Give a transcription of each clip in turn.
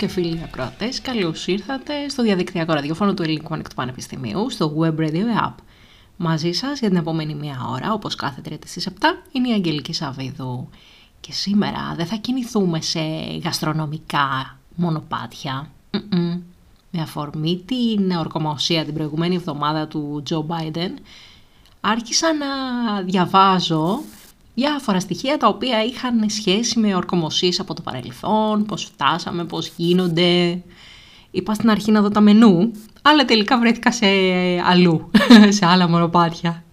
Φίλες και φίλοι ακροατές, καλώς ήρθατε στο διαδικτυακό ραδιόφωνο του Ελληνικού Ανεκτού Πανεπιστημίου, στο Web Radio App. Μαζί σας για την επόμενη μία ώρα, όπως κάθε τρίτη στις 7, είναι η Αγγελική Σαββίδου. Και σήμερα δεν θα κινηθούμε σε γαστρονομικά μονοπάτια. Με αφορμή την ορκομοσία την προηγουμένη εβδομάδα του Τζο Biden, άρχισα να διαβάζω διάφορα στοιχεία τα οποία είχαν σχέση με ορκομοσίες από το παρελθόν, πώς φτάσαμε, πώς γίνονται. Είπα στην αρχή να δω τα μενού, αλλά τελικά βρέθηκα σε αλλού, σε άλλα μονοπάτια.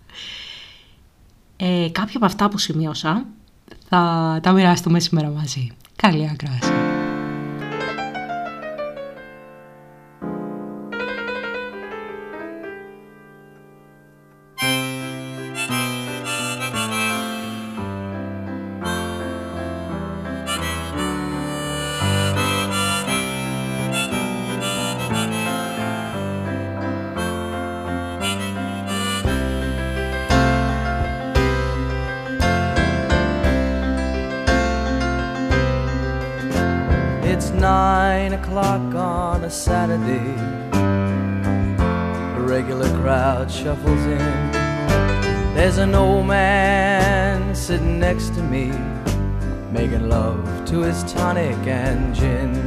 Ε, κάποια από αυτά που σημείωσα θα τα μοιραστούμε σήμερα μαζί. Καλή ακρόαση. To me, making love to his tonic and gin.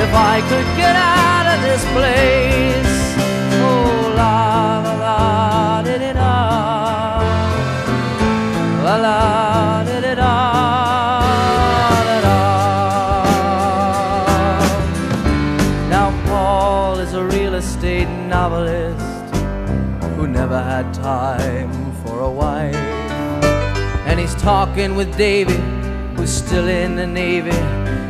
if I could get out of this place. Oh, la la la di di da. La la. Now, Paul is a real estate novelist who never had time for a wife. And he's talking with Davy, who's still in the Navy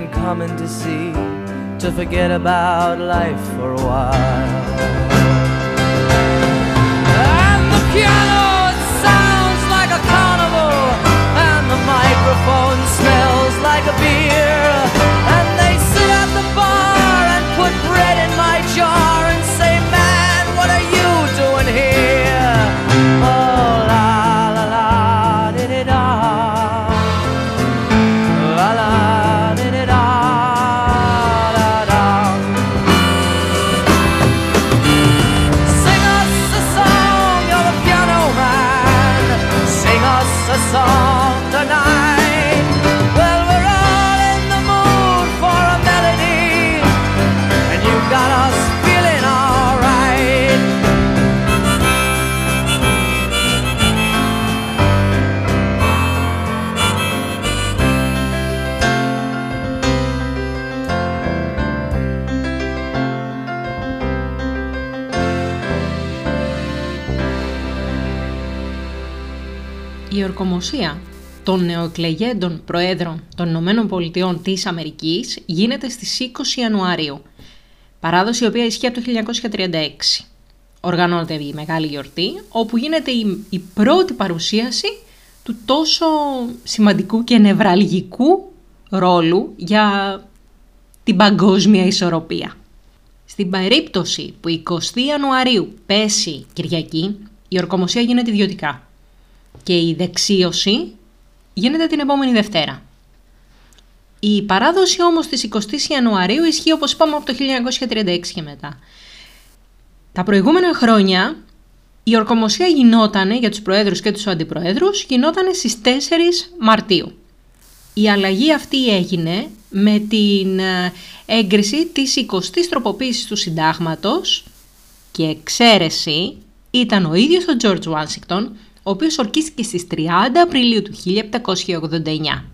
been coming to see to forget about life for a while. And the piano sounds like a carnival, and the microphone smells like a beer. Η ορκομοσία των νεοεκλεγέντων Προέδρων των Ηνωμένων Πολιτειών της Αμερικής γίνεται στις 20 Ιανουαρίου, παράδοση η οποία ισχύει από το 1936. Οργανώνεται η μεγάλη γιορτή, όπου γίνεται η, η πρώτη παρουσίαση του τόσο σημαντικού και νευραλγικού ρόλου για την παγκόσμια ισορροπία. Στην περίπτωση που 20 Ιανουαρίου πέσει Κυριακή, η ορκομοσία γίνεται ιδιωτικά και η δεξίωση γίνεται την επόμενη Δευτέρα. Η παράδοση όμως της 20 Ιανουαρίου ισχύει όπως είπαμε από το 1936 και μετά. Τα προηγούμενα χρόνια η ορκομοσία γινόταν για τους προέδρους και τους αντιπροέδρους γινόταν στις 4 Μαρτίου. Η αλλαγή αυτή έγινε με την ε, έγκριση της 20ης τροποποίησης του συντάγματος και εξαίρεση ήταν ο ίδιος ο George Washington, ο οποίος ορκίστηκε στις 30 Απριλίου του 1789.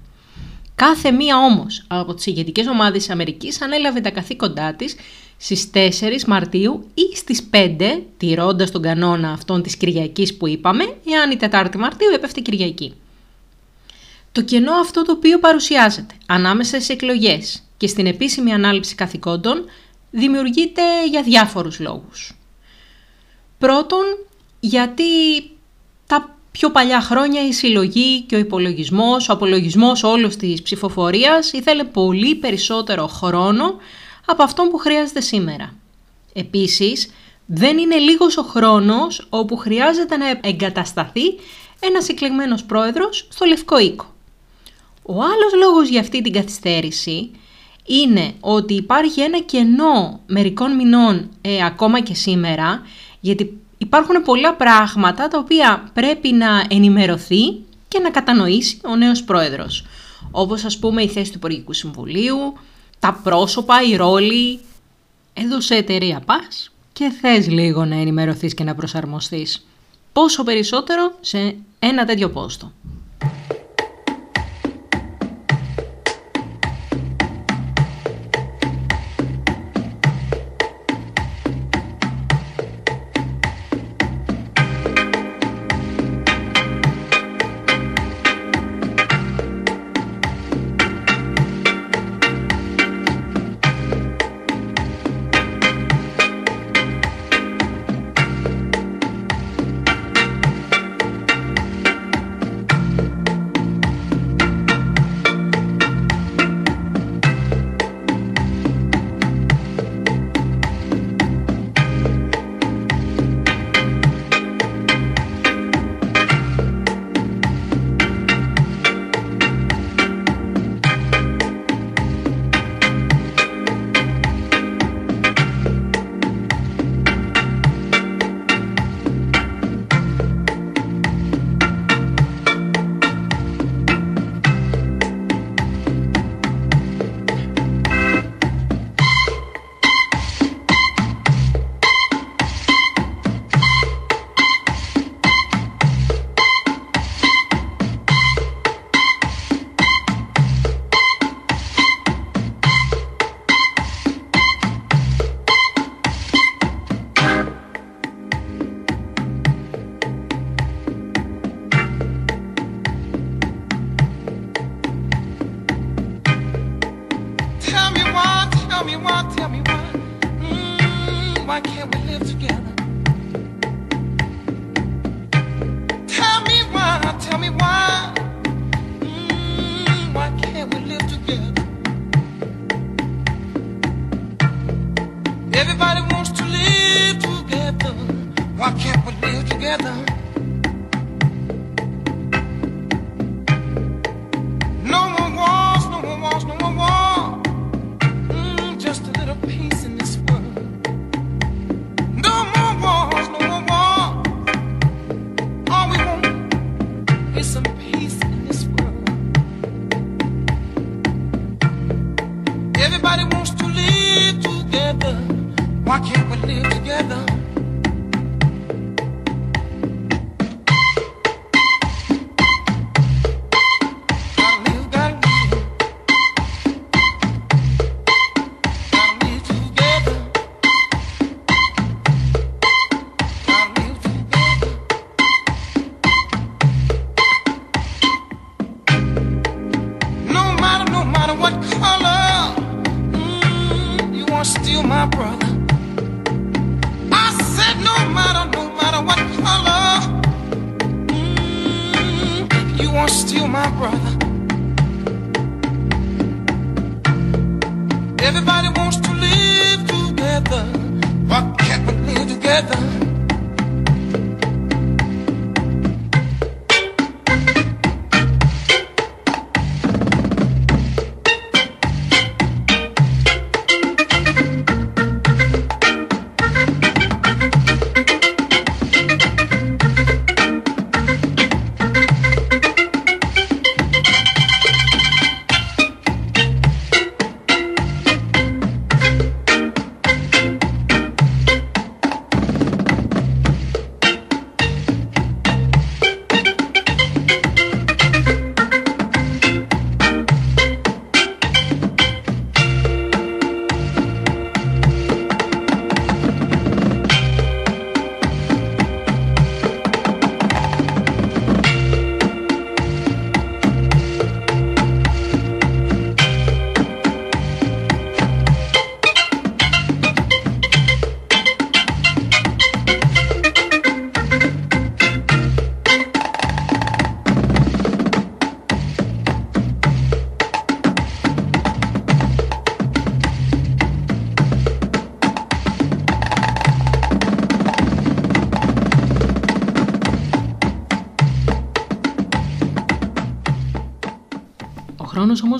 Κάθε μία όμως από τις ηγετικές ομάδες της Αμερικής ανέλαβε τα καθήκοντά της στις 4 Μαρτίου ή στις 5, τηρώντας τον κανόνα αυτών της Κυριακής που είπαμε, εάν η 4η Μαρτίου έπεφτε Κυριακή. Το κενό αυτό το οποίο παρουσιάζεται ανάμεσα στις εκλογές και στην επίσημη ανάληψη καθηκόντων δημιουργείται για διάφορους λόγους. Πρώτον, γιατί τα πιο παλιά χρόνια η συλλογή και ο υπολογισμός, ο απολογισμός όλος της ψηφοφορίας ήθελε πολύ περισσότερο χρόνο από αυτό που χρειάζεται σήμερα. Επίσης, δεν είναι λίγος ο χρόνος όπου χρειάζεται να εγκατασταθεί ένας εκλεγμένος πρόεδρος στο Λευκό Οίκο. Ο άλλος λόγος για αυτή την καθυστέρηση είναι ότι υπάρχει ένα κενό μερικών μηνών ε, ακόμα και σήμερα, γιατί υπάρχουν πολλά πράγματα τα οποία πρέπει να ενημερωθεί και να κατανοήσει ο νέος πρόεδρος. Όπως ας πούμε η θέση του Υπουργικού Συμβουλίου, τα πρόσωπα, οι ρόλοι. Εδώ σε εταιρεία πας και θες λίγο να ενημερωθείς και να προσαρμοστείς. Πόσο περισσότερο σε ένα τέτοιο πόστο.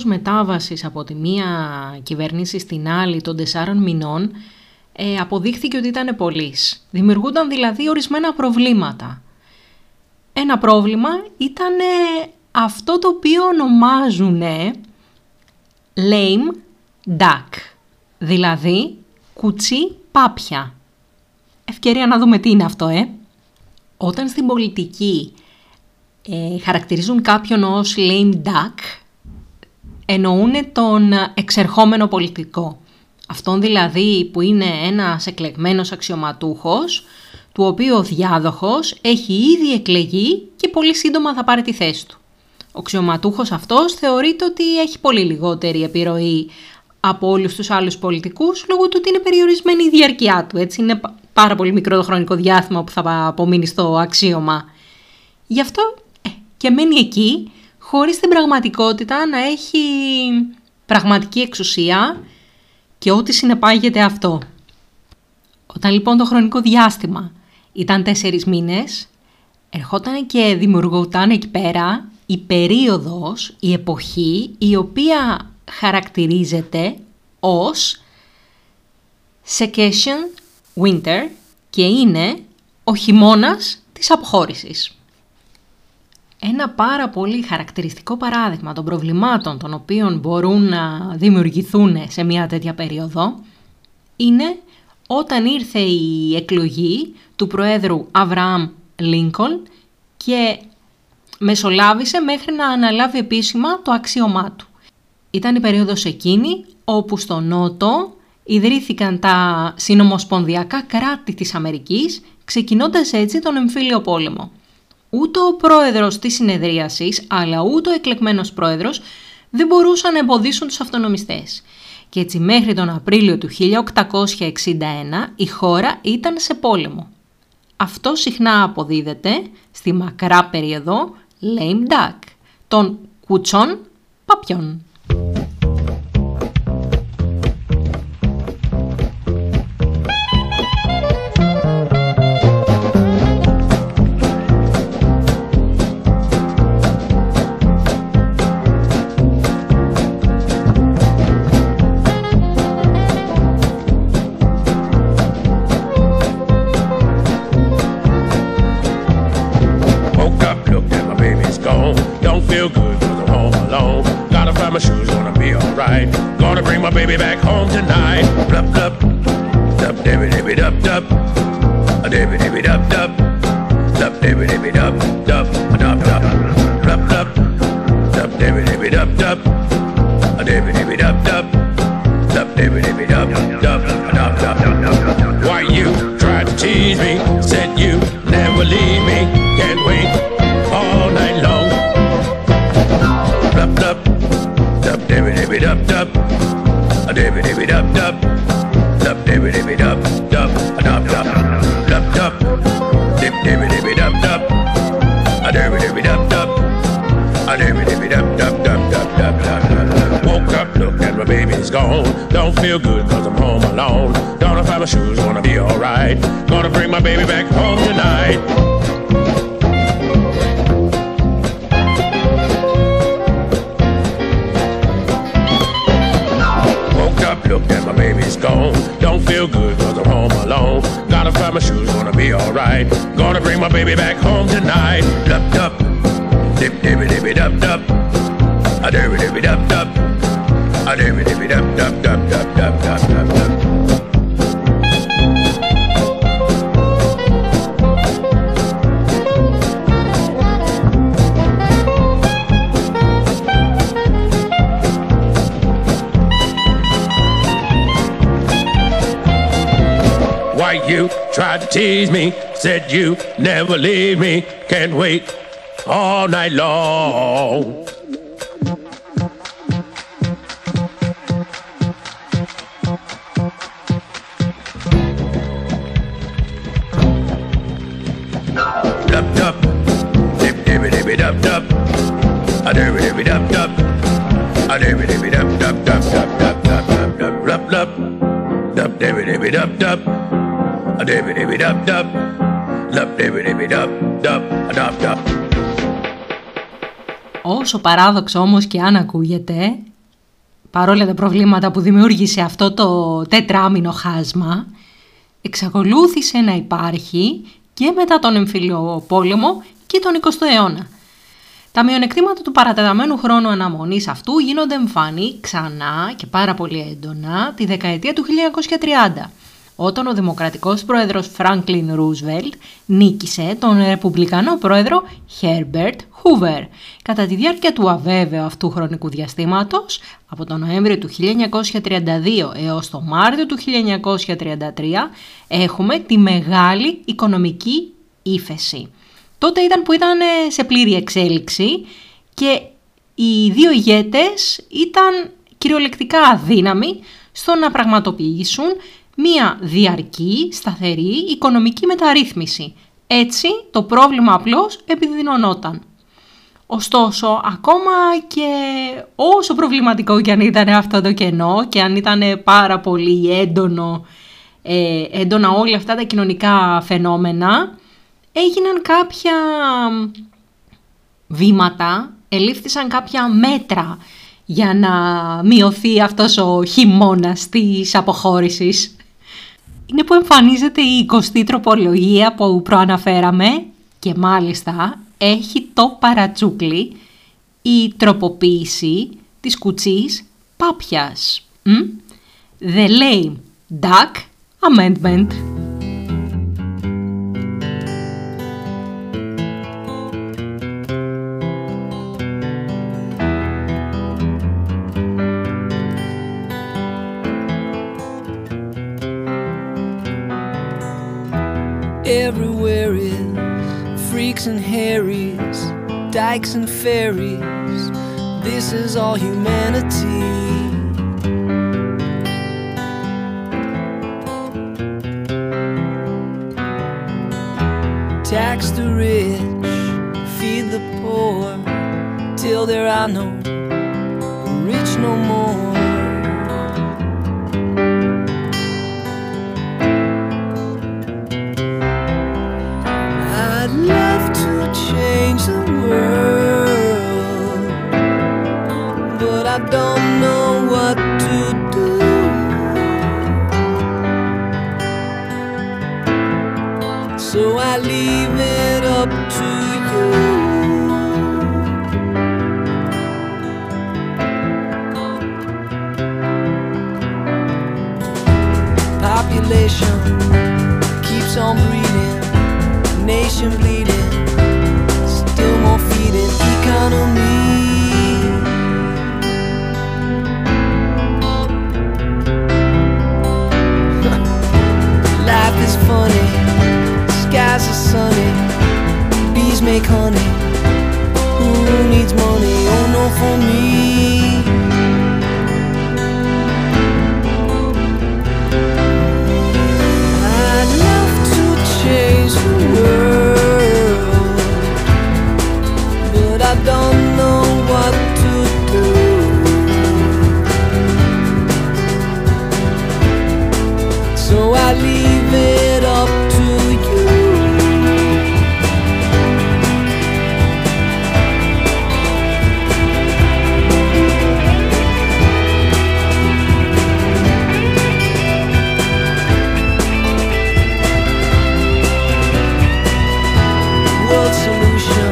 Μετάβασης από τη μία κυβέρνηση στην άλλη των τεσσάρων μηνών ε, αποδείχθηκε ότι ήταν πολύς. Δημιουργούνταν δηλαδή ορισμένα προβλήματα. Ένα πρόβλημα ήταν ε, αυτό το οποίο ονομάζουν lame duck, δηλαδή κουτσί πάπια. Ευκαιρία να δούμε τι είναι αυτό, ε. Όταν στην πολιτική ε, χαρακτηρίζουν κάποιον ως lame duck, εννοούν τον εξερχόμενο πολιτικό. Αυτόν δηλαδή που είναι ένας εκλεγμένος αξιωματούχος, του οποίου ο διάδοχος έχει ήδη εκλεγεί και πολύ σύντομα θα πάρει τη θέση του. Ο αξιωματούχος αυτός θεωρείται ότι έχει πολύ λιγότερη επιρροή από όλους τους άλλους πολιτικούς, λόγω του ότι είναι περιορισμένη η διαρκεία του. Έτσι είναι πάρα πολύ μικρό το χρονικό διάστημα που θα απομείνει στο αξίωμα. Γι' αυτό ε, και μένει εκεί χωρίς την πραγματικότητα να έχει πραγματική εξουσία και ό,τι συνεπάγεται αυτό. Όταν λοιπόν το χρονικό διάστημα ήταν τέσσερις μήνες, ερχόταν και δημιουργούταν εκεί πέρα η περίοδος, η εποχή, η οποία χαρακτηρίζεται ως Secession Winter και είναι ο χειμώνας της αποχώρησης. Ένα πάρα πολύ χαρακτηριστικό παράδειγμα των προβλημάτων των οποίων μπορούν να δημιουργηθούν σε μια τέτοια περίοδο είναι όταν ήρθε η εκλογή του Προέδρου Αβραάμ Λίνκολn και μεσολάβησε μέχρι να αναλάβει επίσημα το αξίωμά του. Ήταν η περίοδος εκείνη όπου στο Νότο ιδρύθηκαν τα συνομοσπονδιακά κράτη της Αμερικής, ξεκινώντας έτσι τον εμφύλιο πόλεμο. Ούτε ο πρόεδρος της συνεδρίασης, αλλά ούτε ο εκλεγμένος πρόεδρος δεν μπορούσαν να εμποδίσουν τους αυτονομιστές. και έτσι μέχρι τον Απρίλιο του 1861 η χώρα ήταν σε πόλεμο. Αυτό συχνά αποδίδεται στη μακρά περίοδο lame duck, των κουτσών παπιών. my shoes, gonna be alright. Gonna bring my baby back home tonight. Blup, blup, dub, dibby, dibby, dub, dub. A dibby, dibby, dub, dub. Dub, dibby, dibby, dub, dub. A dub, dub. Blup, blup. Dub, dibby, dibby, dub, dub. A dibby, dibby, dub, dub. Dub, dibby, dibby, dub, dub. A dub, dub. Why you try to tease me? Said you never leave me. Can't wait. feel good cause I'm home alone. Gonna find my shoes, gonna be alright. Gonna bring my baby back home tonight. Woke up, looked at my baby's gone. Don't feel good cause I'm home alone. Gotta find my shoes, gonna be alright. Gonna bring my baby back home tonight. Dup dup, dip dip, dip dip, dup dup, a dip, dip, dip, dup. Why you tried to tease me, said you never leave me, can't wait all night long. Dibby dibby dub dub. Όσο παράδοξο όμως και αν ακούγεται, παρόλα τα προβλήματα που δημιούργησε αυτό το τετράμινο χάσμα, εξακολούθησε να υπάρχει και μετά τον εμφύλιο πόλεμο και τον 20ο αιώνα. Τα μειονεκτήματα του παρατεταμένου χρόνου αναμονής αυτού γίνονται εμφανή ξανά και πάρα πολύ έντονα τη δεκαετία του 1930 όταν ο δημοκρατικός πρόεδρος Φράγκλιν Ρούσβελτ νίκησε τον ρεπουμπλικανό πρόεδρο Herbert Hoover κατά τη διάρκεια του αβέβαιου αυτού χρονικού διαστήματος από τον Νοέμβριο του 1932 έως το Μάρτιο του 1933 έχουμε τη μεγάλη οικονομική ύφεση. Τότε ήταν που ήταν σε πλήρη εξέλιξη και οι δύο ηγέτες ήταν κυριολεκτικά αδύναμοι στο να πραγματοποιήσουν μία διαρκή, σταθερή οικονομική μεταρρύθμιση. Έτσι το πρόβλημα απλώς επιδεινωνόταν. Ωστόσο, ακόμα και όσο προβληματικό και αν ήταν αυτό το κενό και αν ήταν πάρα πολύ έντονο, ε, έντονα όλα αυτά τα κοινωνικά φαινόμενα, έγιναν κάποια βήματα, ελήφθησαν κάποια μέτρα για να μειωθεί αυτός ο χειμώνας της αποχώρησης είναι που εμφανίζεται η 20η τροπολογία που προαναφέραμε και μάλιστα έχει το παρατσούκλι η τροποποίηση της κουτσής πάπιας. The Lame Duck Amendment. dikes and ferries. This is all humanity. Tax the rich, feed the poor, till there are no rich no more. Nation bleeding, still more feeding economy. Life is funny, skies are sunny, bees make honey. Who needs money? Oh no, for me. World solution.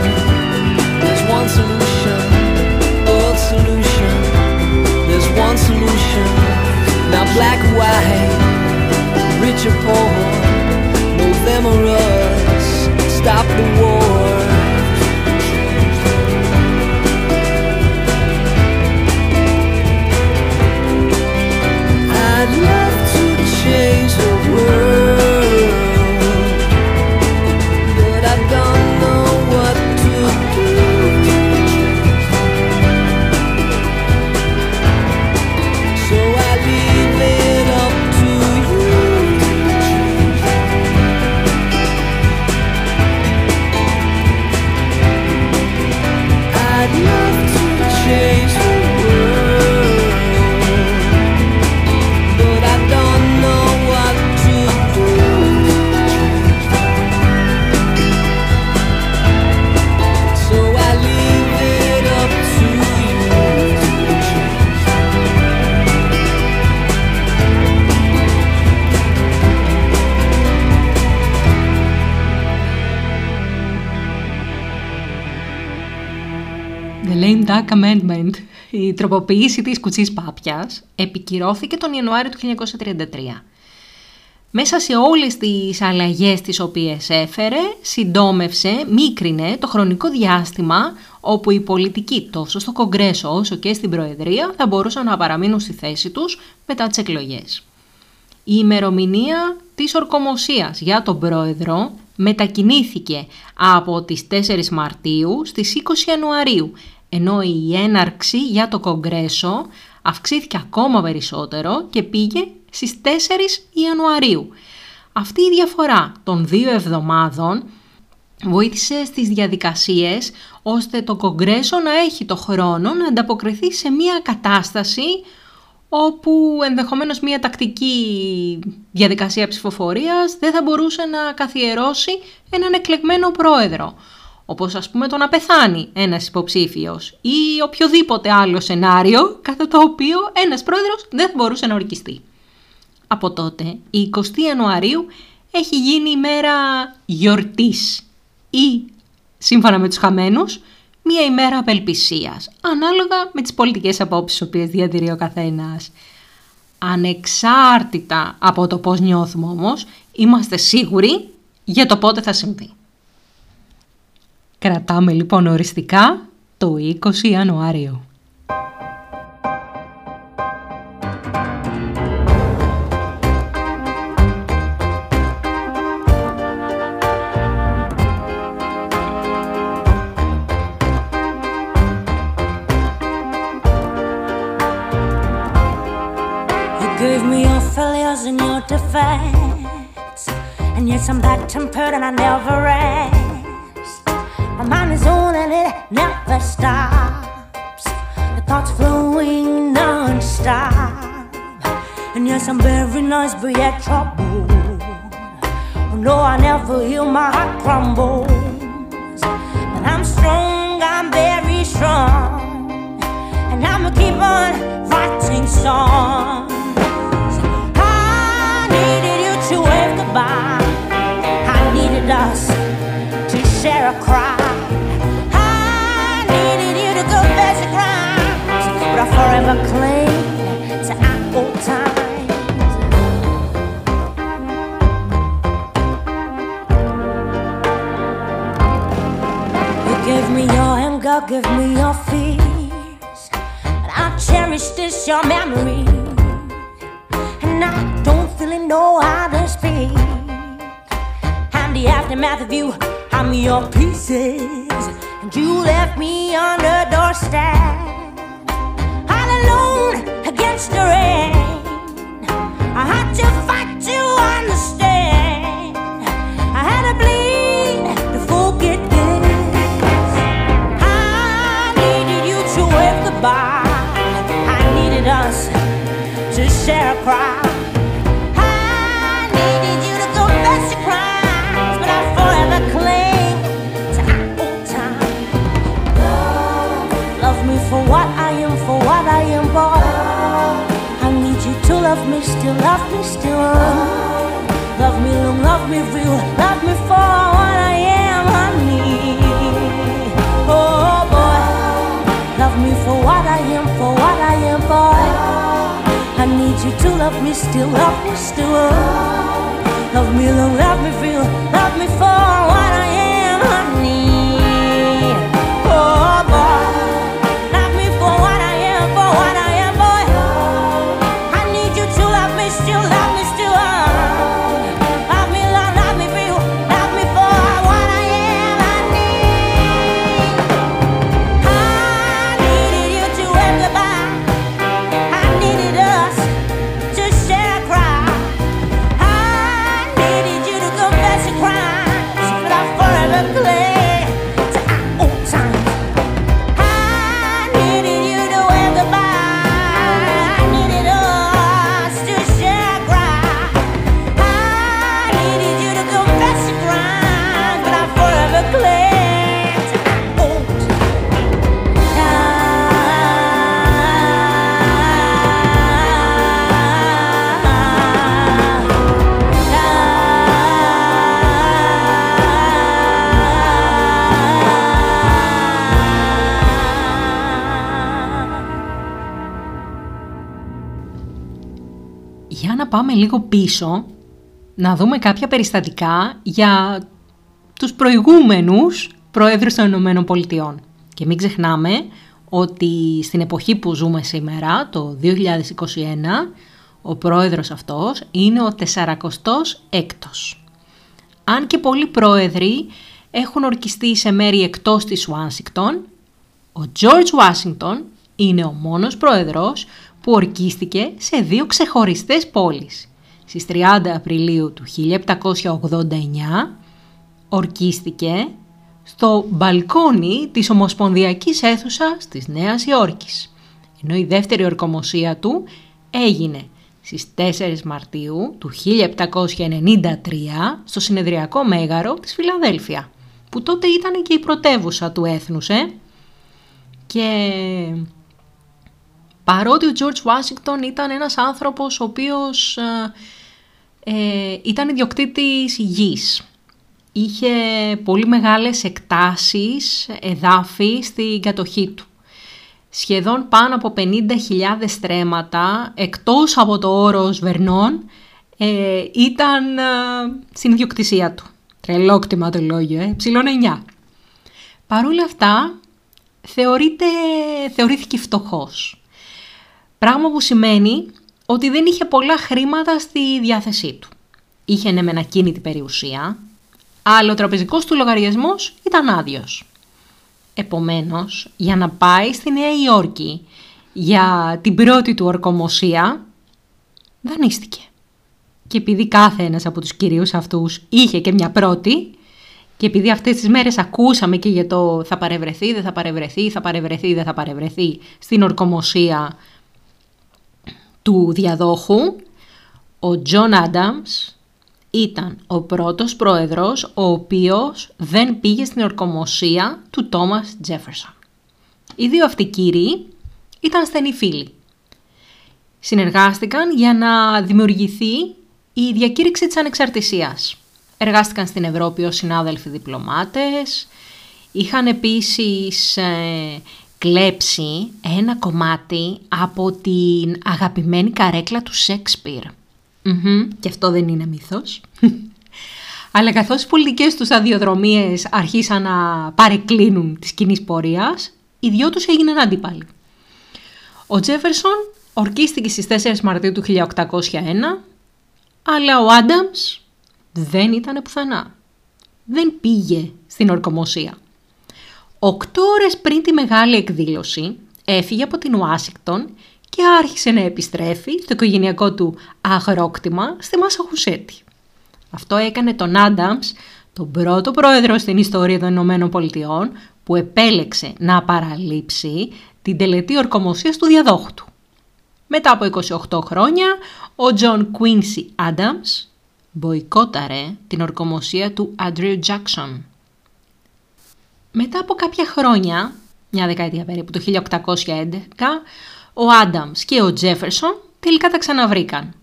There's one solution. Solution. There's one solution. Now black, white, rich or poor, us. Stop the war. Amendment, η τροποποίηση της κουτσής πάπιας, επικυρώθηκε τον Ιανουάριο του 1933. Μέσα σε όλες τις αλλαγές τις οποίες έφερε, συντόμευσε, μίκρινε το χρονικό διάστημα όπου οι πολιτικοί τόσο στο Κογκρέσο όσο και στην Προεδρία θα μπορούσαν να παραμείνουν στη θέση τους μετά τις εκλογές. Η ημερομηνία της ορκομοσίας για τον πρόεδρο μετακινήθηκε από τις 4 Μαρτίου στις 20 Ιανουαρίου, ενώ η έναρξη για το Κογκρέσο αυξήθηκε ακόμα περισσότερο και πήγε στις 4 Ιανουαρίου. Αυτή η διαφορά των δύο εβδομάδων βοήθησε στις διαδικασίες ώστε το Κογκρέσο να έχει το χρόνο να ανταποκριθεί σε μια κατάσταση όπου ενδεχομένως μια τακτική διαδικασία ψηφοφορίας δεν θα μπορούσε να καθιερώσει έναν εκλεγμένο πρόεδρο. Όπως ας πούμε το να πεθάνει ένας υποψήφιος ή οποιοδήποτε άλλο σενάριο κατά το οποίο ένας πρόεδρος δεν θα μπορούσε να ορκιστεί. Από τότε, η 20 Ιανουαρίου έχει γίνει η μέρα γιορτής ή, σύμφωνα με τους χαμένους, μία ημέρα απελπισίας, ανάλογα με τις πολιτικές απόψεις τις οποίες διατηρεί ο καθένας. Ανεξάρτητα από το πώς νιώθουμε όμως, είμαστε σίγουροι για το πότε θα συμβεί. Κρατάμε λοιπόν οριστικά το 20 Ιανουάριο. My mind is on and it never stops. The thoughts flowing non-stop. And yes, I'm very nice, but yet troubled. Oh, no, I never heal my heart crumbles. But I'm strong, I'm very strong. And I'ma keep on writing songs. I needed you to wave goodbye. I needed us forever cling to old times. You gave me your anger, give me your fears, and I cherish this your memory, and I don't really know how to speak. I'm the aftermath of you. I'm your pieces, and you left me on the doorstep, against the rain. I had to fight to understand. Me, still. Love me long, love me real, love me for what I am, honey. Oh boy, love me for what I am, for what I am, boy. I need you to love me, still love me, still. Love me long, love me real, love me for what I am, πάμε λίγο πίσω, να δούμε κάποια περιστατικά για τους προηγούμενους πρόεδρους των Ηνωμένων Πολιτειών. Και μην ξεχνάμε ότι στην εποχή που ζούμε σήμερα, το 2021, ο πρόεδρος αυτός είναι ο 46ος. Αν και πολλοί πρόεδροι έχουν ορκιστεί σε μέρη εκτός της Ουάσιγκτον, ο George Washington είναι ο μόνος πρόεδρος που ορκίστηκε σε δύο ξεχωριστές πόλεις. Στις 30 Απριλίου του 1789 ορκίστηκε στο μπαλκόνι της Ομοσπονδιακής Αίθουσας της Νέας Υόρκης, ενώ η δεύτερη ορκομοσία του έγινε στις 4 Μαρτίου του 1793 στο συνεδριακό μέγαρο της Φιλαδέλφια, που τότε ήταν και η πρωτεύουσα του έθνους, ε; Και παρότι ο George Washington ήταν ένας άνθρωπος ο οποίος ε, ε, ήταν ιδιοκτήτης γης, είχε πολύ μεγάλες εκτάσεις εδάφη στην κατοχή του. Σχεδόν πάνω από 50.000 στρέμματα, εκτός από το όρος Βερνών, ε, ήταν ε, στην ιδιοκτησία του. Τρελό κτηματολόγιο, ε, ψηλόν 9. Παρ' όλα αυτά, θεωρείται, θεωρήθηκε φτωχός. Πράγμα που σημαίνει ότι δεν είχε πολλά χρήματα στη διάθεσή του. Είχε ναι μεν ακίνητη περιουσία, αλλά ο τραπεζικός του λογαριασμός ήταν άδειος. Επομένως, για να πάει στη Νέα Υόρκη για την πρώτη του ορκωμοσία, δανείστηκε. και επειδή κάθε ένας από τους κυρίους αυτούς είχε και μια πρωτιά και επειδή αυτές τις μέρες ακούσαμε και για το θα παρευρεθεί, δεν θα παρευρεθεί, θα παρευρεθεί, δεν θα παρευρεθεί στην ορκωμοσία του διαδόχου, ο Τζον Άνταμς ήταν ο πρώτος πρόεδρος ο οποίος δεν πήγε στην ορκωμοσία του Τόμας Τζέφερσον. Οι δύο αυτοί κύριοι ήταν στενοί φίλοι. Συνεργάστηκαν για να δημιουργηθεί η διακήρυξη της ανεξαρτησίας. Εργάστηκαν στην Ευρώπη ως συνάδελφοι διπλωμάτες, είχαν επίσης ε, κλέψει ένα κομμάτι από την αγαπημένη καρέκλα του Σέξπιρ. Και αυτό δεν είναι μύθος. Αλλά καθώς οι πολιτικές τους αδειοδρομίες αρχίσαν να παρεκκλίνουν της κοινής πορείας, οι δυο τους έγιναν αντίπαλοι. Ο Τζέφερσον ορκίστηκε στις 4 Μαρτίου του 1801, αλλά ο Άνταμς δεν ήταν πουθενά. Δεν πήγε στην ορκομοσία. Οκτώ ώρες πριν τη μεγάλη εκδήλωση έφυγε από την Ουάσιγκτον και άρχισε να επιστρέφει στο οικογενειακό του αγρόκτημα στη Μασαχουσέτη. Αυτό έκανε τον Άνταμς τον πρώτο πρόεδρο στην ιστορία των Ηνωμένων Πολιτειών που επέλεξε να παραλείψει την τελετή ορκωμοσίας του διαδόχου του. Μετά από 28 χρόνια, ο Τζον Κουίνσι Άνταμς μποϊκόταρε την ορκωμοσία του Άντριου Τζάκσον. Μετά από κάποια χρόνια, μια δεκαετία περίπου, το 1811, ο Άνταμς και ο Τζέφερσον τελικά τα ξαναβρήκαν.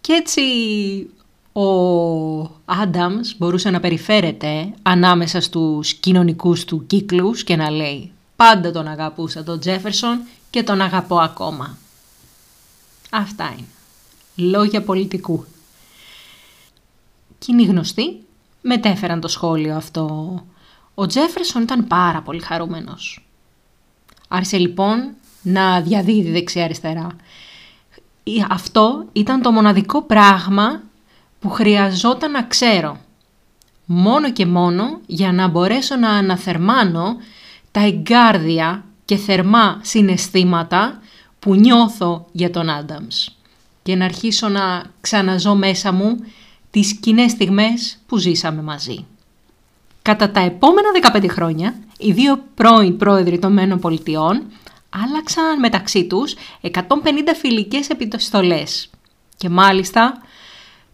Και έτσι ο Άνταμς μπορούσε να περιφέρεται ανάμεσα στους κοινωνικούς του κύκλους και να λέει «Πάντα τον αγαπούσα τον Τζέφερσον και τον αγαπώ ακόμα». Αυτά είναι. Λόγια πολιτικού. Κοινοί γνωστοί μετέφεραν το σχόλιο αυτό. Ο Τζέφερσον ήταν πάρα πολύ χαρούμενος. Άρχισε λοιπόν να διαδίδει δεξιά-αριστερά. Αυτό ήταν το μοναδικό πράγμα που χρειαζόταν να ξέρω. Μόνο και μόνο για να μπορέσω να αναθερμάνω τα εγκάρδια και θερμά συναισθήματα που νιώθω για τον Άνταμς και να αρχίσω να ξαναζώ μέσα μου τις κοινές στιγμές που ζήσαμε μαζί. Κατά τα επόμενα 15 χρόνια, οι δύο πρώην πρόεδροι των Μένων Πολιτειών άλλαξαν μεταξύ τους 150 φιλικές επιστολές και μάλιστα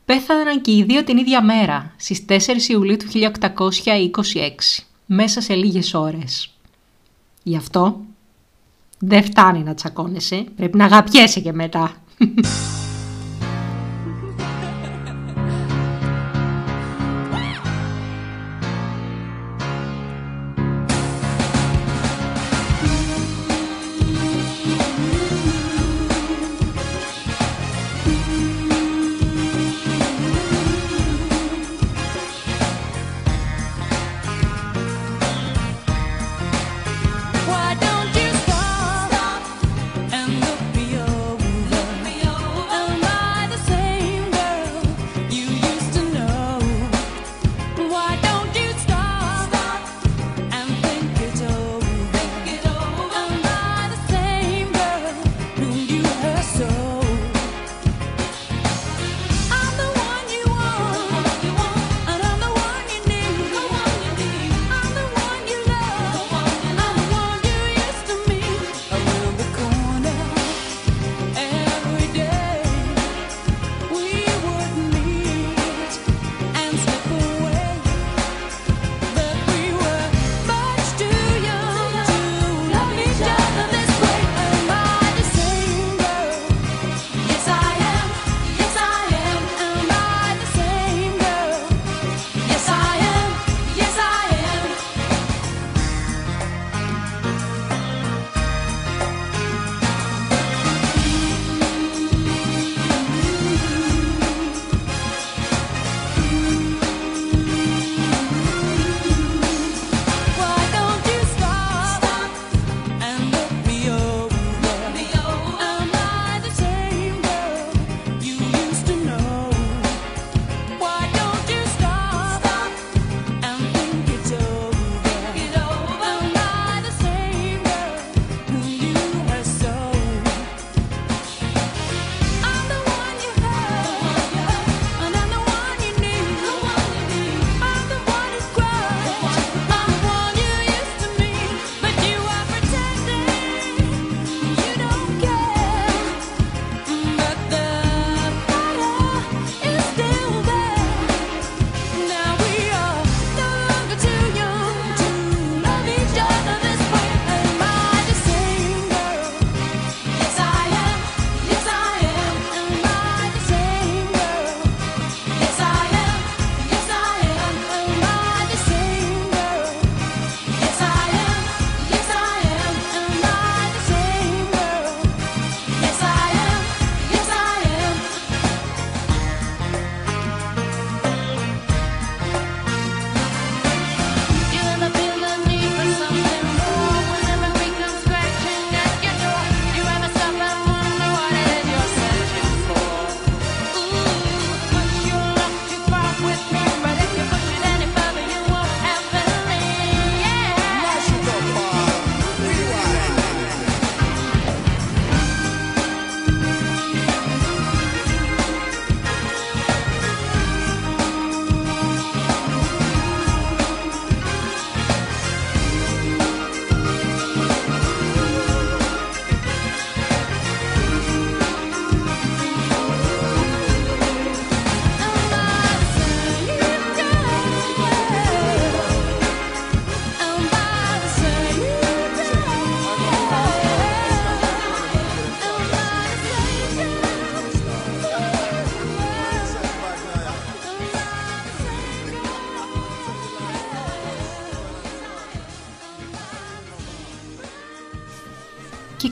πέθαναν και οι δύο την ίδια μέρα, στις 4 Ιουλίου του 1826, μέσα σε λίγες ώρες. Γι' αυτό δεν φτάνει να τσακώνεσαι, πρέπει να αγαπιέσαι και μετά.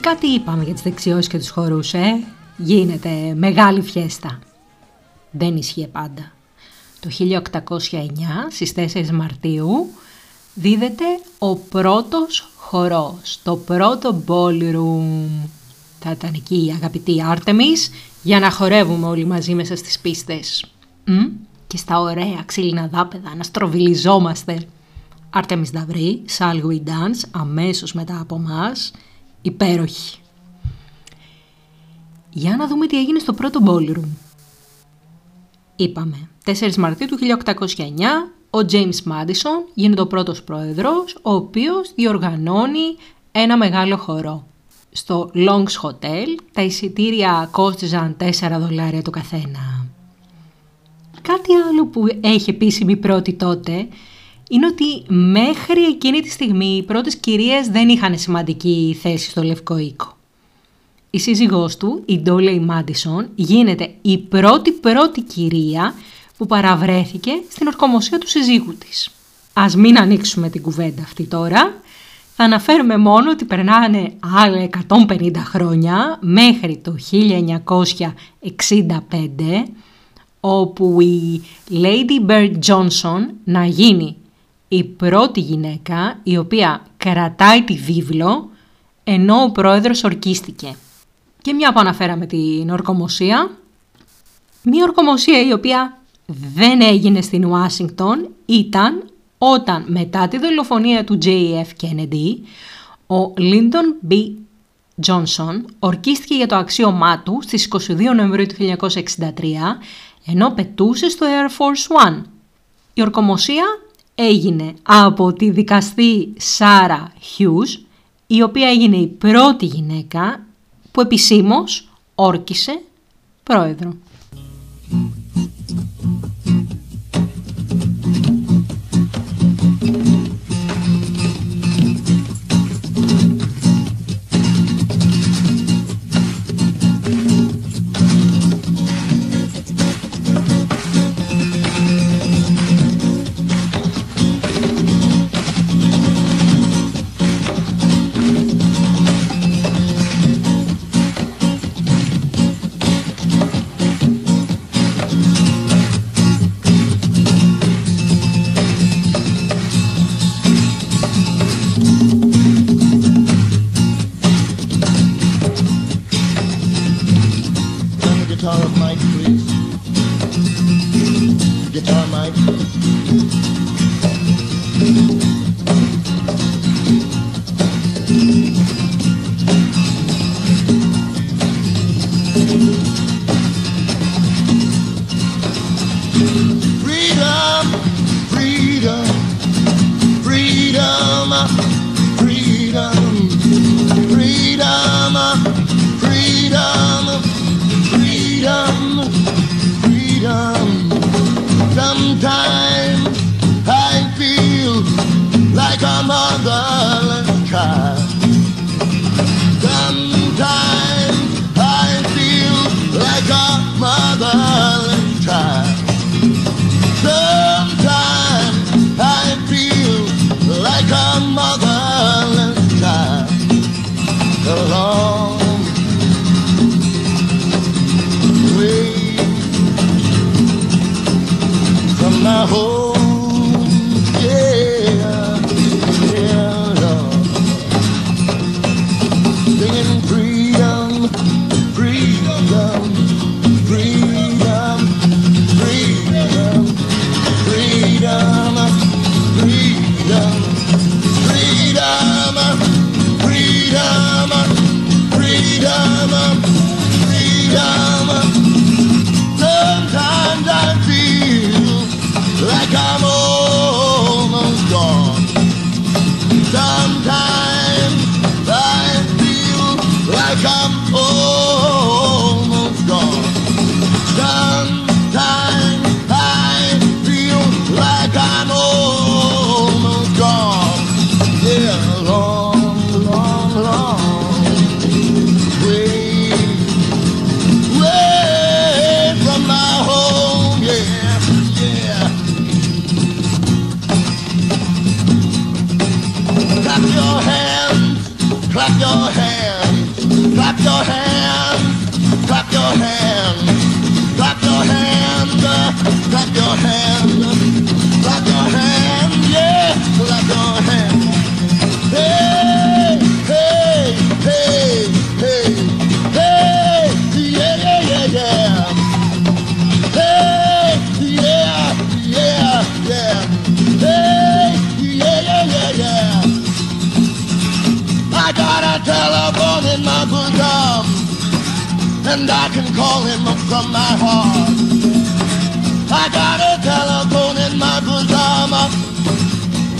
κάτι είπαμε για τις δεξιώσεις και τους χορούς, ε; Γίνεται μεγάλη φιέστα. Δεν ισχύει πάντα. Το 1809, στις 4 Μαρτίου, δίδεται ο πρώτος χορός, το πρώτο ballroom. Θα ήταν εκεί η αγαπητή Άρτεμις για να χορεύουμε όλοι μαζί μέσα στις πίστες. Μ; Και στα ωραία ξύλινα δάπεδα να στροβιλιζόμαστε. Άρτεμις Δαβρή, Shall We Dance, αμέσως μετά από μας, υπέροχη. Για να δούμε τι έγινε στο πρώτο ballroom. Είπαμε, 4 Μαρτίου του 1809, ο James Madison γίνεται ο πρώτος πρόεδρος, ο οποίος διοργανώνει ένα μεγάλο χορό. Στο Long's Hotel τα εισιτήρια κόστιζαν 4 δολάρια το καθένα. Κάτι άλλο που έχει επίσημη πρώτη τότε είναι ότι μέχρι εκείνη τη στιγμή οι πρώτες κυρίες δεν είχαν σημαντική θέση στο Λευκό Οίκο. Η σύζυγός του, η Ντόλεϊ Μάντισον, γίνεται η πρώτη πρώτη κυρία που παραβρέθηκε στην ορκομοσία του συζύγου της. Ας μην ανοίξουμε την κουβέντα αυτή τώρα. Θα αναφέρουμε μόνο ότι περνάνε άλλα 150 χρόνια μέχρι το 1965 όπου η Lady Bird Johnson να γίνει η πρώτη γυναίκα η οποία κρατάει τη βίβλο ενώ ο πρόεδρος ορκίστηκε. Και μια που αναφέραμε την ορκομοσία, μια ορκομοσία η οποία δεν έγινε στην Ουάσιγκτον ήταν όταν μετά τη δολοφονία του J.F. Kennedy ο Lyndon B. Johnson ορκίστηκε για το αξίωμά του στις 22 Νοεμβρίου του 1963 ενώ πετούσε στο Air Force One. Η ορκομοσία έγινε από τη δικαστή Σάρα Hughes η οποία έγινε η πρώτη γυναίκα που επισήμως όρκησε πρόεδρο. And I can call him up from my heart. I got a telephone in my bosom,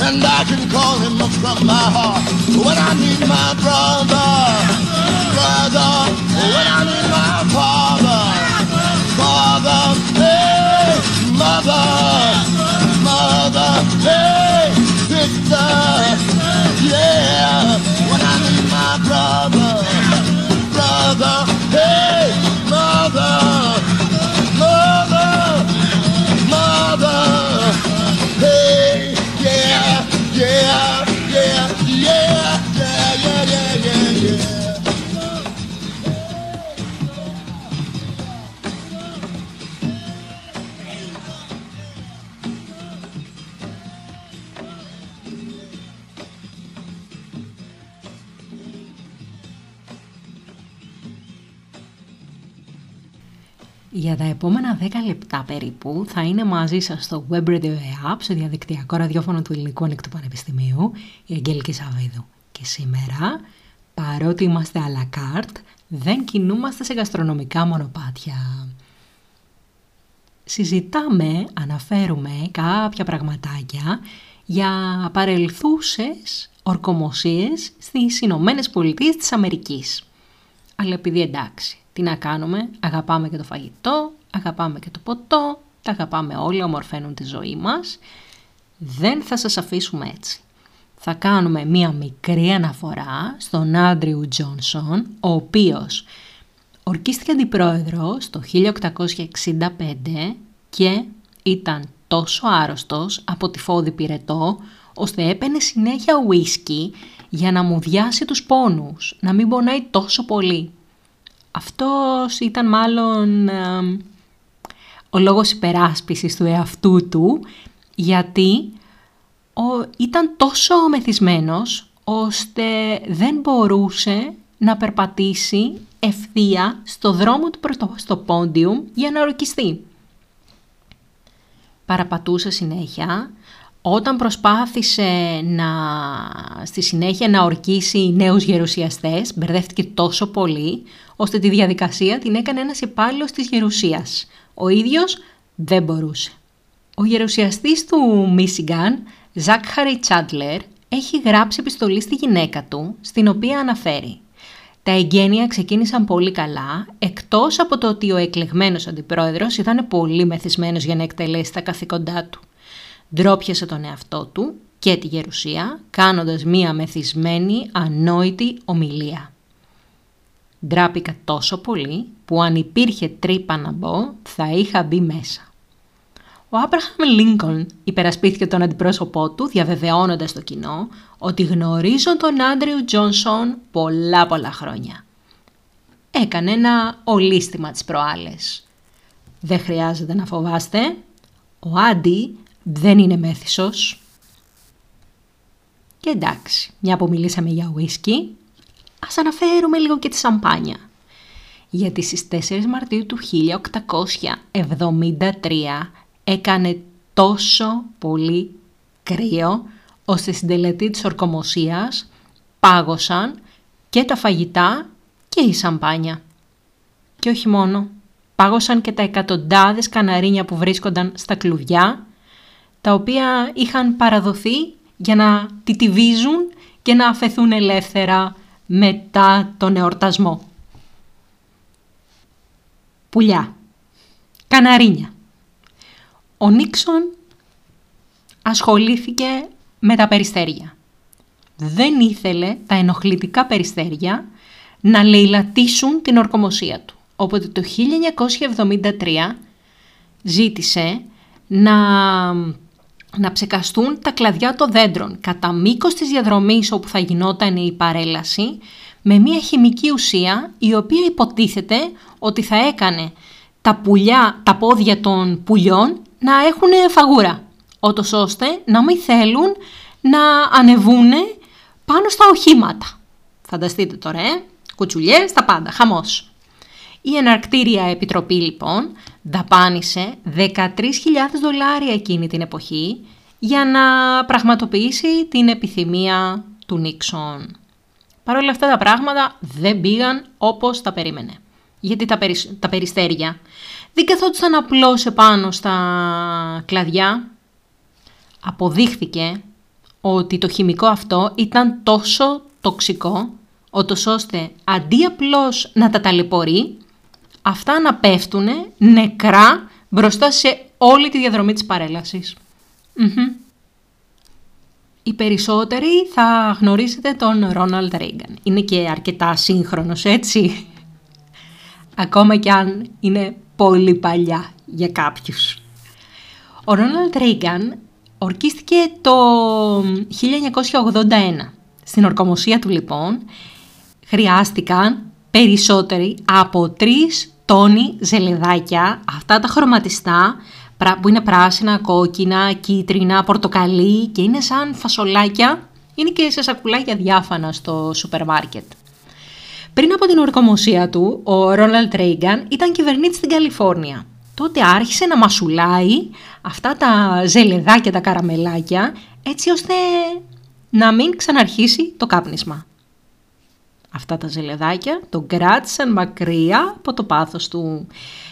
and I can call him up from my heart. When I need my brother, brother, when I need my father, father, hey, mother, mother, hey, sister, Για τα επόμενα 10 λεπτά περίπου θα είναι μαζί σας στο Web Radio App, στο διαδικτυακό ραδιόφωνο του Ελληνικού Ανοιχτού Πανεπιστημίου, η Αγγέλικη Σαββίδου. Και σήμερα, παρότι είμαστε à la carte, δεν κινούμαστε σε γαστρονομικά μονοπάτια. Συζητάμε, αναφέρουμε κάποια πραγματάκια για παρελθούσες ορκομοσίες στις Ηνωμένες Πολιτείες της Αμερικής. Αλλά επειδή εντάξει, τι να κάνουμε, αγαπάμε και το φαγητό, αγαπάμε και το ποτό, τα αγαπάμε όλα, ομορφαίνουν τη ζωή μας. Δεν θα σας αφήσουμε έτσι. Θα κάνουμε μία μικρή αναφορά στον Άντριου Τζόνσον, ο οποίος ορκίστηκε αντιπρόεδρος το 1865 και ήταν τόσο άρρωστος από τη φόδη πυρετό, ώστε έπαινε συνέχεια ουίσκι για να μου διάσει τους πόνους, να μην πονάει τόσο πολύ. Αυτός ήταν μάλλον ο λόγος υπεράσπισης του εαυτού του, γιατί ο, ήταν τόσο μεθυσμένος, ώστε δεν μπορούσε να περπατήσει ευθεία στο δρόμο του στο πόντιου για να ορκιστεί. Παραπατούσε συνέχεια, όταν προσπάθησε να, στη συνέχεια να ορκίσει νέους γερουσιαστές, μπερδεύτηκε τόσο πολύ, ώστε τη διαδικασία την έκανε ένας υπάλληλος της γερουσίας. Ο ίδιος δεν μπορούσε. Ο γερουσιαστής του Μίσιγκαν, Ζάκχαρη Τσάντλερ, έχει γράψει επιστολή στη γυναίκα του, στην οποία αναφέρει «Τα εγγένεια ξεκίνησαν πολύ καλά, εκτός από το ότι ο εκλεγμένος αντιπρόεδρος ήταν πολύ μεθυσμένος για να εκτελέσει τα καθήκοντά του. Ντρόπιασε τον εαυτό του και τη γερουσία, κάνοντας μία μεθυσμένη, ανόητη ομιλία. Ντράπηκα τόσο πολύ που αν υπήρχε τρύπα να μπω θα είχα μπει μέσα. Ο Άμπραχαμ Λίνκον υπερασπίθηκε τον αντιπρόσωπό του διαβεβαιώνοντας το κοινό ότι γνωρίζω τον Άντριου Τζόνσον πολλά πολλά χρόνια. Έκανε ένα ολίσθημα τις προάλλες. Δεν χρειάζεται να φοβάστε. Ο Άντι δεν είναι μέθησος. Και εντάξει, μια που μιλήσαμε για ουίσκι, ας αναφέρουμε λίγο και τη σαμπάνια. Γιατί στις 4 Μαρτίου του 1873 έκανε τόσο πολύ κρύο, ώστε στην τελετή της ορκομοσίας πάγωσαν και τα φαγητά και η σαμπάνια. Και όχι μόνο, πάγωσαν και τα εκατοντάδες καναρίνια που βρίσκονταν στα κλουβιά, τα οποία είχαν παραδοθεί για να τιτιβίζουν και να αφαιθούν ελεύθερα μετά τον εορτασμό. Πουλιά. Καναρίνια. Ο Νίξον ασχολήθηκε με τα περιστέρια. Δεν ήθελε τα ενοχλητικά περιστέρια να λαιλατίσουν την ορκομοσία του. Οπότε το 1973 ζήτησε να να ψεκαστούν τα κλαδιά των δέντρων κατά μήκος της διαδρομής όπου θα γινόταν η παρέλαση με μια χημική ουσία η οποία υποτίθεται ότι θα έκανε τα, πουλιά, τα πόδια των πουλιών να έχουν φαγούρα, ότως ώστε να μην θέλουν να ανεβούν πάνω στα οχήματα. Φανταστείτε τώρα, ε; κουτσουλιές, τα πάντα, χαμός. Η Εναρκτήρια Επιτροπή λοιπόν δαπάνησε 13.000 δολάρια εκείνη την εποχή για να πραγματοποιήσει την επιθυμία του Νίξον. Παρ' όλα αυτά τα πράγματα δεν πήγαν όπως τα περίμενε. Γιατί τα, τα περιστέρια δεν καθόντουσαν απλώς επάνω στα κλαδιά. Αποδείχθηκε ότι το χημικό αυτό ήταν τόσο τοξικό, ώστε αντί απλώς να τα ταλαιπωρεί, αυτά να πέφτουν νεκρά μπροστά σε όλη τη διαδρομή της παρελασης Οι περισσότεροι θα γνωρίσετε τον Ρόναλντ Ρέιγκαν. Είναι και αρκετά σύγχρονος, έτσι. Ακόμα κι αν είναι πολύ παλιά για κάποιους. Ο Ρόναλντ Ρέιγκαν ορκίστηκε το 1981. Στην ορκομοσία του λοιπόν χρειάστηκαν περισσότεροι από τρεις τόνοι ζελεδάκια, αυτά τα χρωματιστά που είναι πράσινα, κόκκινα, κίτρινα, πορτοκαλί και είναι σαν φασολάκια, είναι και σε σακουλάκια διάφανα στο σούπερ μάρκετ. Πριν από την ορκομοσία του, ο Ρόναλτ Ρέιγκαν ήταν κυβερνήτης στην Καλιφόρνια. Τότε άρχισε να μασουλάει αυτά τα ζελεδάκια, τα καραμελάκια, έτσι ώστε να μην ξαναρχίσει το κάπνισμα. Αυτά τα ζελεδάκια τον κράτησαν μακριά από το πάθος του.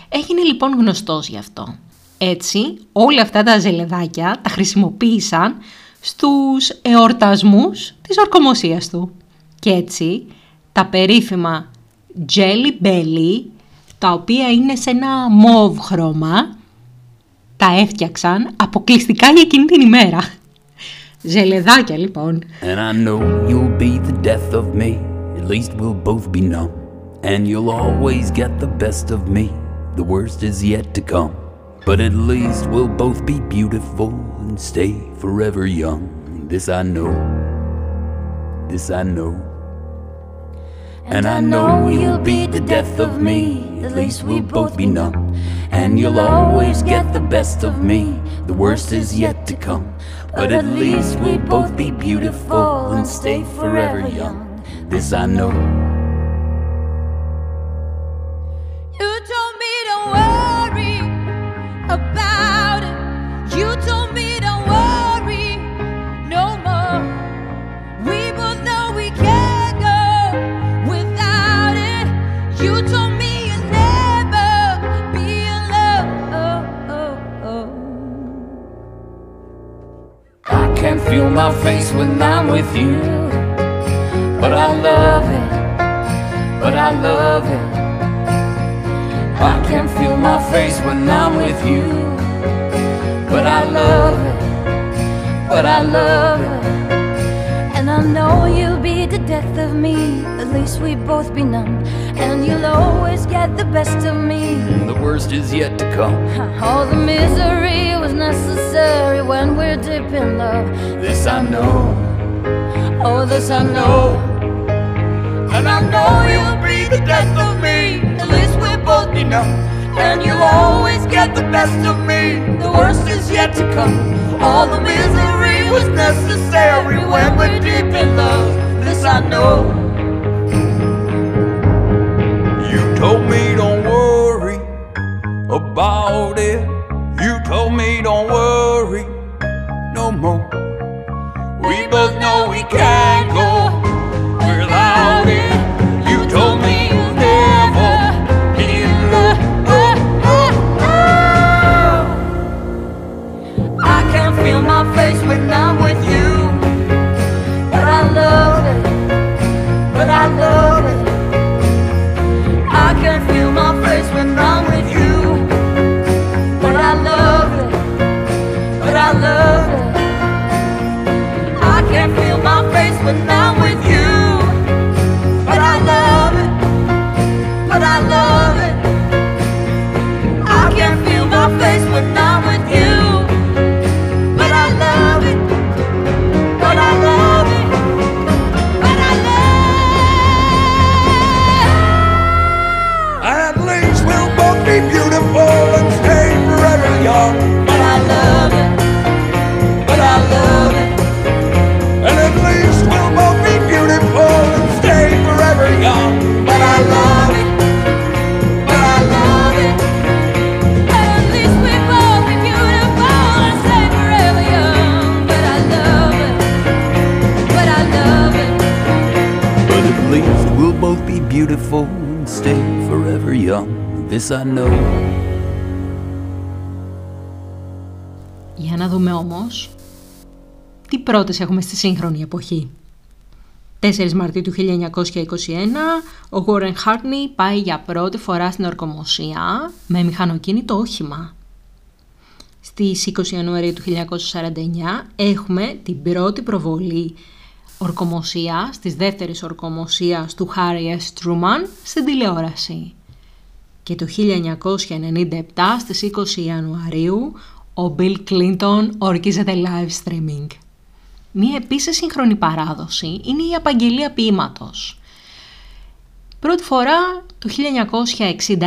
Έγινε λοιπόν γνωστός γι' αυτό. Έτσι όλα αυτά τα ζελεδάκια τα χρησιμοποίησαν στους εορτασμούς της ορκομοσίας του. Και έτσι τα περίφημα Jelly Belly, τα οποία είναι σε ένα μοβ χρώμα, τα έφτιαξαν αποκλειστικά για εκείνη την ημέρα. Ζελεδάκια λοιπόν. And I know you'll be the death of me At least we'll both be numb And you'll always get the best of me The worst is yet to come But at least we'll both be beautiful And stay forever young This I know This I know And I know you'll be the death of me. At least we'll both be numb. And you'll always get the best of me. The worst is yet to come. But at least we'll both be beautiful and stay forever young. This I know. You told me don't worry about it. You told me don't worry no more. We both know we can't go without it. You told me you'd never be alone. I can't feel my face when I'm with you. But I love it. But I love it. I can't feel my face when I'm with you. But I love it. But I love it. And I know you'll be the death of me. At least we both be numb. And you'll always get the best of me. The worst is yet to come. All the misery was necessary when we're deep in love. This I know. Oh, this I know. And I know you'll be the death of me. At least we'll both be numb. And you'll always get the best of me. The worst is yet to come. All the misery was necessary when we're deep in love. This I know. You told me don't worry about it. You told me don't worry no more. We both know we can't go this I know. Για να δούμε όμως τι πρώτες έχουμε στη σύγχρονη εποχή. 4 Μαρτίου του 1921, ο Warren Hartney πάει για πρώτη φορά στην ορκομοσία με μηχανοκίνητο όχημα. Στις 20 Ιανουαρίου του 1949 έχουμε την πρώτη προβολή ορκομοσία, της δεύτερης ορκομοσίας του Harry S. Truman στην τηλεόραση. Και το 1997 στις 20 Ιανουαρίου ο Bill Clinton ορκίζεται live streaming. Μία επίσης σύγχρονη παράδοση είναι η απαγγελία ποίηματος. Πρώτη φορά το 1961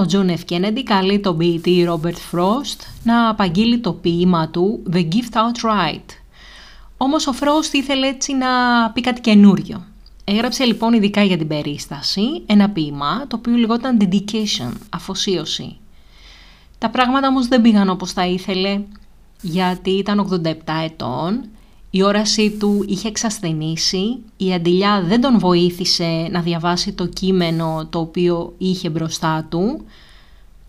ο John F. Kennedy καλεί τον ποιητή Robert Frost να απαγγείλει το ποίημα του The Gift Outright. Όμως ο Frost ήθελε έτσι να πει κάτι καινούριο. Έγραψε λοιπόν ειδικά για την περίσταση ένα ποίημα το οποίο λεγόταν Dedication, αφοσίωση. Τα πράγματα όμως δεν πήγαν όπως τα ήθελε γιατί ήταν 87 ετών η όρασή του είχε εξασθενήσει, η αντιλιά δεν τον βοήθησε να διαβάσει το κείμενο το οποίο είχε μπροστά του,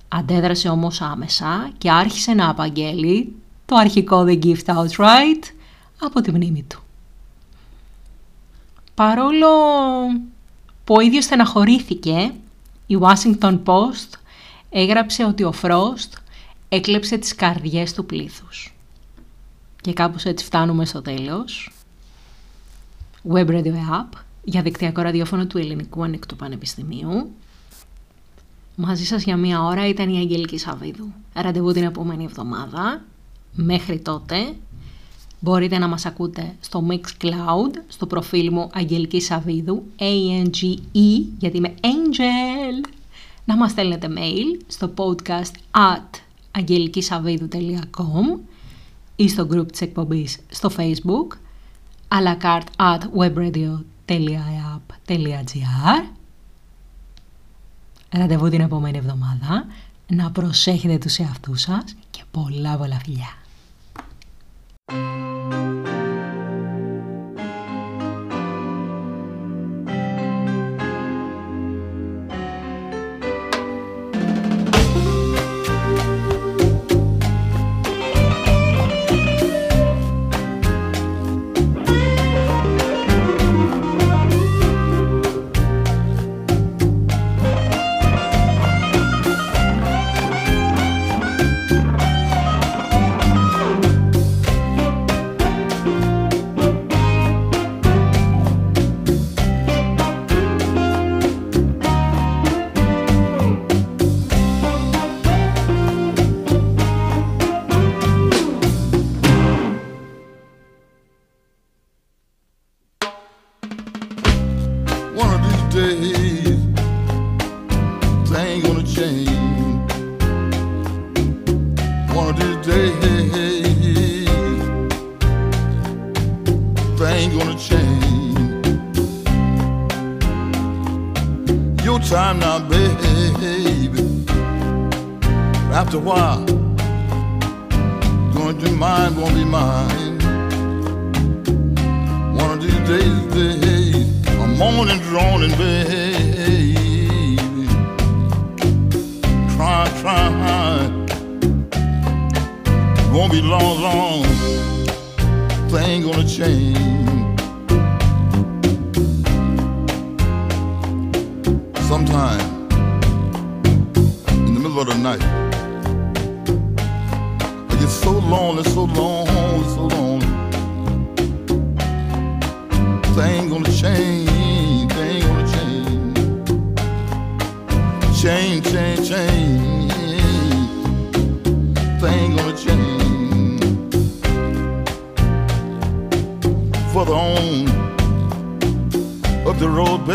αντέδρασε όμως άμεσα και άρχισε να απαγγέλει το αρχικό The Gift Outright από τη μνήμη του. Παρόλο που ο ίδιος στεναχωρήθηκε, η Washington Post έγραψε ότι ο Frost έκλεψε τις καρδιές του πλήθους. Και κάπως έτσι φτάνουμε στο τέλος. Web Radio App για δικτυακό ραδιόφωνο του Ελληνικού Ανοιχτού Πανεπιστημίου. Μαζί σας για μία ώρα ήταν η Αγγελική Σαββίδου. Ραντεβού την επόμενη εβδομάδα. Μέχρι τότε μπορείτε να μας ακούτε στο Mixcloud, στο προφίλ μου Αγγελική Σαββίδου, A-N-G-E, γιατί είμαι Angel. Να μας στέλνετε mail στο podcast at αγγελικισαββίδου.com ή στο group της εκπομπής στο facebook à la carte at webradio.app.gr Ραντεβού την επόμενη εβδομάδα. Να προσέχετε τους εαυτούς σας και πολλά πολλά φιλιά.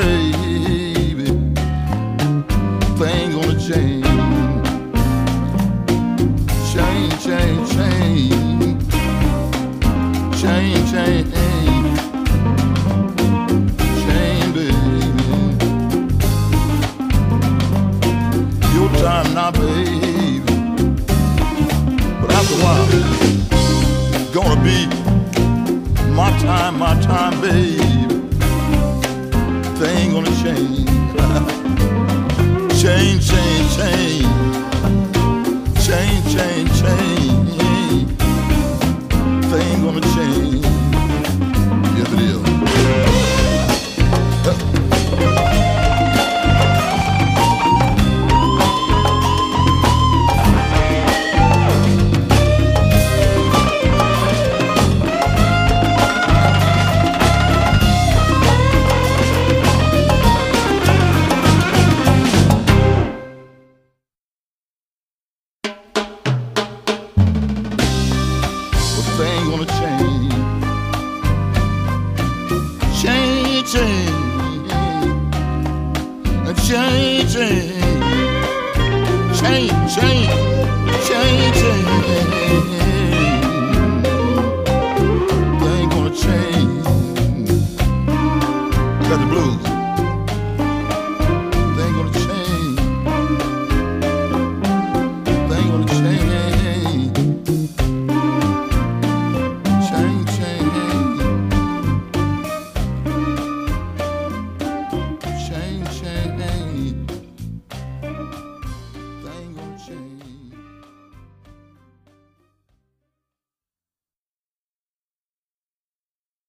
baby, thing gonna change. Change, change, change. Change, change. Baby. Your time now, baby. But after a while, it's gonna be my time, my time, baby change. change, change, change. Change, change, change. Thing gonna change.